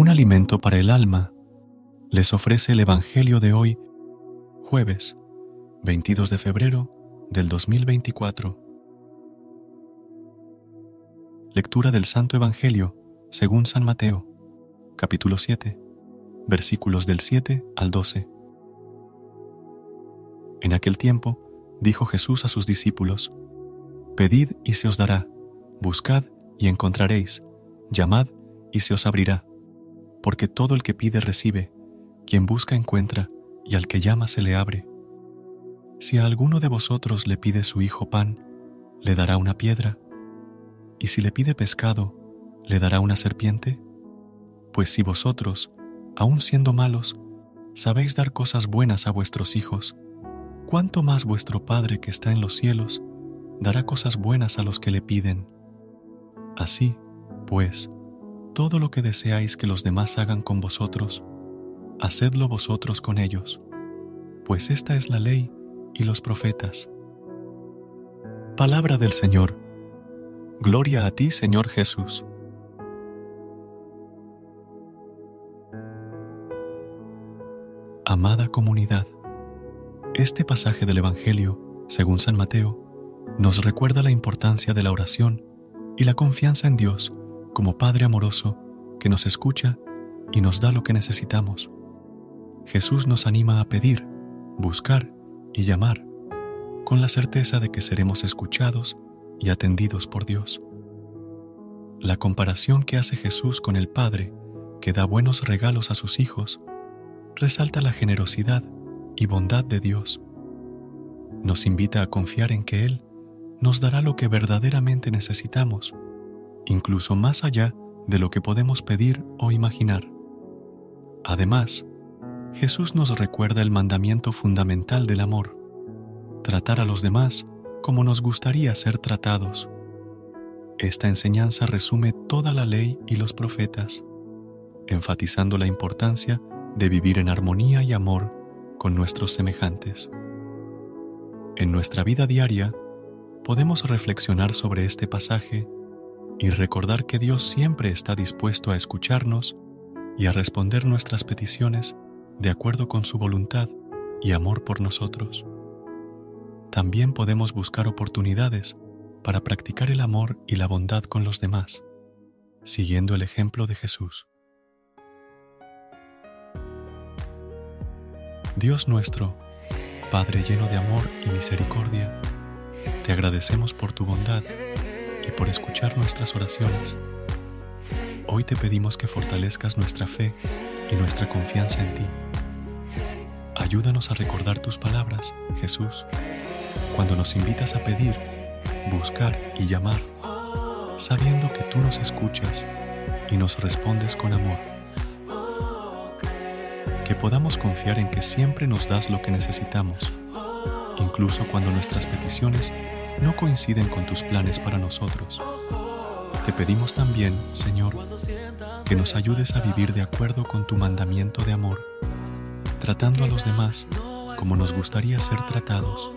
Un alimento para el alma, les ofrece el Evangelio de hoy, jueves 22 de febrero del 2024. Lectura del Santo Evangelio según San Mateo, capítulo 7, versículos del 7 al 12. En aquel tiempo dijo Jesús a sus discípulos, Pedid y se os dará, buscad y encontraréis, llamad y se os abrirá porque todo el que pide recibe, quien busca encuentra, y al que llama se le abre. Si a alguno de vosotros le pide su hijo pan, le dará una piedra, y si le pide pescado, le dará una serpiente? Pues si vosotros, aun siendo malos, sabéis dar cosas buenas a vuestros hijos, ¿cuánto más vuestro Padre que está en los cielos dará cosas buenas a los que le piden? Así, pues, todo lo que deseáis que los demás hagan con vosotros, hacedlo vosotros con ellos, pues esta es la ley y los profetas. Palabra del Señor. Gloria a ti, Señor Jesús. Amada comunidad, este pasaje del Evangelio, según San Mateo, nos recuerda la importancia de la oración y la confianza en Dios como Padre amoroso que nos escucha y nos da lo que necesitamos. Jesús nos anima a pedir, buscar y llamar, con la certeza de que seremos escuchados y atendidos por Dios. La comparación que hace Jesús con el Padre, que da buenos regalos a sus hijos, resalta la generosidad y bondad de Dios. Nos invita a confiar en que Él nos dará lo que verdaderamente necesitamos incluso más allá de lo que podemos pedir o imaginar. Además, Jesús nos recuerda el mandamiento fundamental del amor, tratar a los demás como nos gustaría ser tratados. Esta enseñanza resume toda la ley y los profetas, enfatizando la importancia de vivir en armonía y amor con nuestros semejantes. En nuestra vida diaria, podemos reflexionar sobre este pasaje y recordar que Dios siempre está dispuesto a escucharnos y a responder nuestras peticiones de acuerdo con su voluntad y amor por nosotros. También podemos buscar oportunidades para practicar el amor y la bondad con los demás, siguiendo el ejemplo de Jesús. Dios nuestro, Padre lleno de amor y misericordia, te agradecemos por tu bondad por escuchar nuestras oraciones. Hoy te pedimos que fortalezcas nuestra fe y nuestra confianza en ti. Ayúdanos a recordar tus palabras, Jesús, cuando nos invitas a pedir, buscar y llamar, sabiendo que tú nos escuchas y nos respondes con amor. Que podamos confiar en que siempre nos das lo que necesitamos, incluso cuando nuestras peticiones no coinciden con tus planes para nosotros. Te pedimos también, Señor, que nos ayudes a vivir de acuerdo con tu mandamiento de amor, tratando a los demás como nos gustaría ser tratados.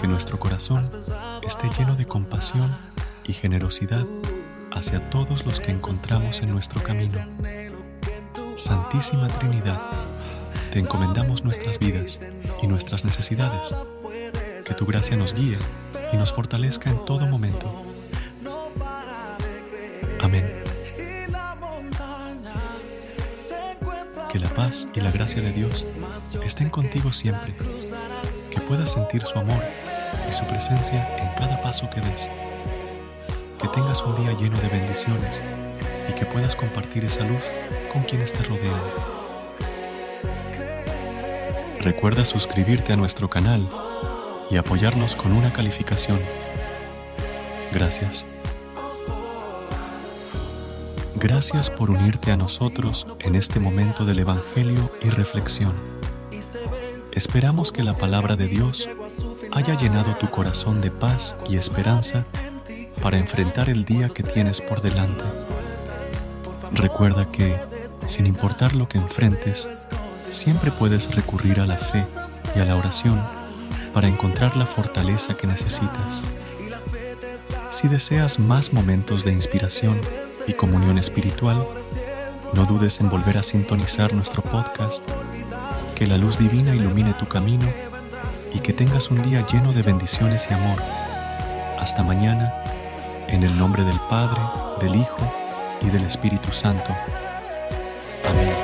Que nuestro corazón esté lleno de compasión y generosidad hacia todos los que encontramos en nuestro camino. Santísima Trinidad, te encomendamos nuestras vidas y nuestras necesidades. Que tu gracia nos guíe y nos fortalezca en todo momento. Amén. Que la paz y la gracia de Dios estén contigo siempre, que puedas sentir su amor y su presencia en cada paso que des. Que tengas un día lleno de bendiciones y que puedas compartir esa luz con quienes te rodean. Recuerda suscribirte a nuestro canal y apoyarnos con una calificación. Gracias. Gracias por unirte a nosotros en este momento del Evangelio y reflexión. Esperamos que la palabra de Dios haya llenado tu corazón de paz y esperanza para enfrentar el día que tienes por delante. Recuerda que, sin importar lo que enfrentes, siempre puedes recurrir a la fe y a la oración para encontrar la fortaleza que necesitas. Si deseas más momentos de inspiración y comunión espiritual, no dudes en volver a sintonizar nuestro podcast. Que la luz divina ilumine tu camino y que tengas un día lleno de bendiciones y amor. Hasta mañana, en el nombre del Padre, del Hijo y del Espíritu Santo. Amén.